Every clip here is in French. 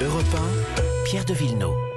Europe 1, Pierre de Villeneuve.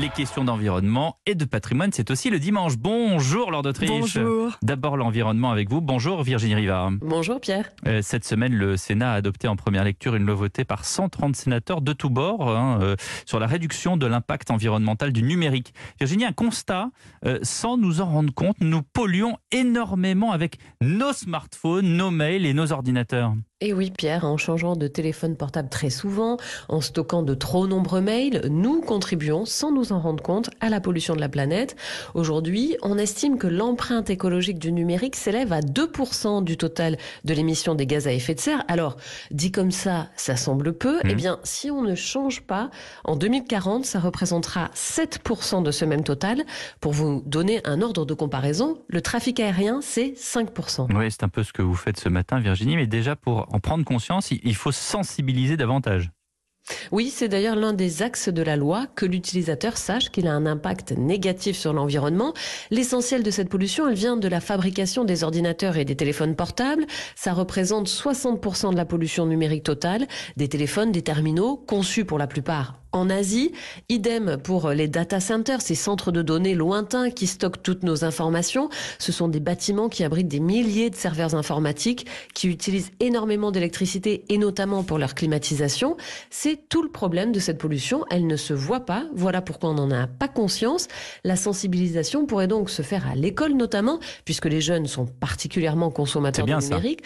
Les questions d'environnement et de patrimoine, c'est aussi le dimanche. Bonjour Lord d'Autriche. Bonjour. D'abord l'environnement avec vous. Bonjour Virginie Rivard. Bonjour Pierre. Euh, Cette semaine, le Sénat a adopté en première lecture une loi votée par 130 sénateurs de tous bords hein, euh, sur la réduction de l'impact environnemental du numérique. Virginie, un constat, euh, sans nous en rendre compte, nous polluons énormément avec nos smartphones, nos mails et nos ordinateurs. Et oui Pierre, en changeant de téléphone portable très souvent, en stockant de trop nombreux mails, nous contribuons, sans nous en rendre compte, à la pollution de la planète. Aujourd'hui, on estime que l'empreinte écologique du numérique s'élève à 2% du total de l'émission des gaz à effet de serre. Alors, dit comme ça, ça semble peu. Mhm. Eh bien, si on ne change pas, en 2040, ça représentera 7% de ce même total. Pour vous donner un ordre de comparaison, le trafic aérien, c'est 5%. Oui, c'est un peu ce que vous faites ce matin, Virginie, mais déjà pour en prendre conscience, il faut sensibiliser davantage. Oui, c'est d'ailleurs l'un des axes de la loi que l'utilisateur sache qu'il a un impact négatif sur l'environnement. L'essentiel de cette pollution, elle vient de la fabrication des ordinateurs et des téléphones portables. Ça représente 60% de la pollution numérique totale des téléphones, des terminaux, conçus pour la plupart en Asie. Idem pour les data centers, ces centres de données lointains qui stockent toutes nos informations. Ce sont des bâtiments qui abritent des milliers de serveurs informatiques qui utilisent énormément d'électricité et notamment pour leur climatisation. C'est tout le problème de cette pollution. Elle ne se voit pas. Voilà pourquoi on n'en a pas conscience. La sensibilisation pourrait donc se faire à l'école notamment, puisque les jeunes sont particulièrement consommateurs de ça. numérique.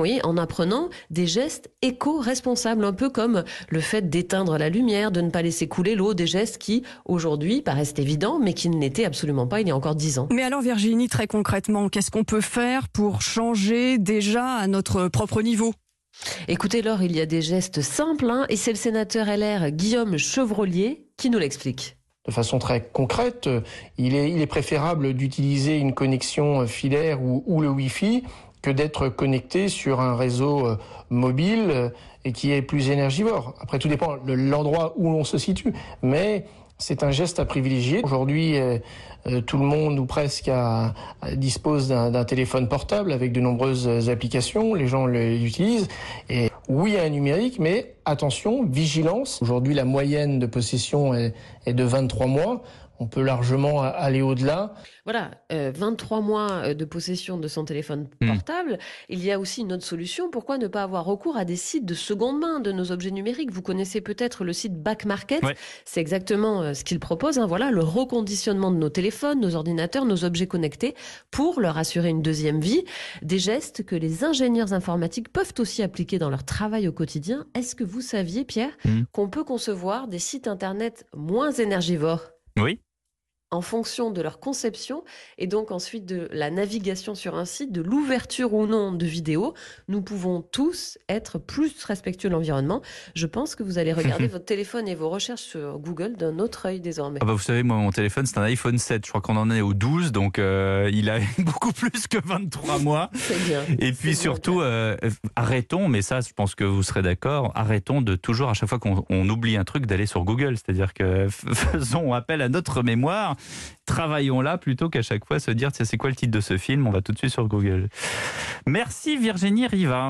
Oui, en apprenant des gestes éco-responsables, un peu comme le fait d'éteindre la lumière, de ne pas laisser couler l'eau, des gestes qui, aujourd'hui, paraissent évidents, mais qui ne l'étaient absolument pas il y a encore dix ans. Mais alors Virginie, très concrètement, qu'est-ce qu'on peut faire pour changer déjà à notre propre niveau? Écoutez, Laure, il y a des gestes simples, hein, et c'est le sénateur LR Guillaume Chevrolier qui nous l'explique. De façon très concrète, euh, il est, il est préférable d'utiliser une connexion euh, filaire ou, ou le Wi-Fi que d'être connecté sur un réseau euh, mobile euh, et qui est plus énergivore. Après, tout dépend de l'endroit où on se situe, mais c'est un geste à privilégier. Aujourd'hui, euh, tout le monde ou presque dispose d'un téléphone portable avec de nombreuses applications. Les gens l'utilisent. Et oui à un numérique, mais attention, vigilance. Aujourd'hui, la moyenne de possession est de 23 mois. On peut largement aller au-delà. Voilà, euh, 23 mois euh, de possession de son téléphone Hmm. portable. Il y a aussi une autre solution. Pourquoi ne pas avoir recours à des sites de seconde main de nos objets numériques? Vous connaissez peut-être le site Back Market. Ouais. C'est exactement euh, ce qu'il propose. hein. Voilà, le reconditionnement de nos téléphones, nos ordinateurs, nos objets connectés pour leur assurer une deuxième vie. Des gestes que les ingénieurs informatiques peuvent aussi appliquer dans leur travail au quotidien. Est-ce que vous saviez, Pierre, Hmm. qu'on peut concevoir des sites internet moins énergivores? Oui. En fonction de leur conception et donc ensuite de la navigation sur un site, de l'ouverture ou non de vidéos, nous pouvons tous être plus respectueux de l'environnement. Je pense que vous allez regarder votre téléphone et vos recherches sur Google d'un autre œil désormais. Ah bah vous savez, moi, mon téléphone, c'est un iPhone 7. Je crois qu'on en est au 12, donc euh, il a beaucoup plus que 23 mois. C'est bien. Et puis surtout, euh, arrêtons, mais ça, je pense que vous serez d'accord, arrêtons de toujours, à chaque fois qu'on on oublie un truc, d'aller sur Google. C'est-à-dire que faisons appel à notre mémoire, travaillons là plutôt qu'à chaque fois se dire, c'est quoi le titre de ce film? On va tout de suite sur Google. Merci Virginie Riva.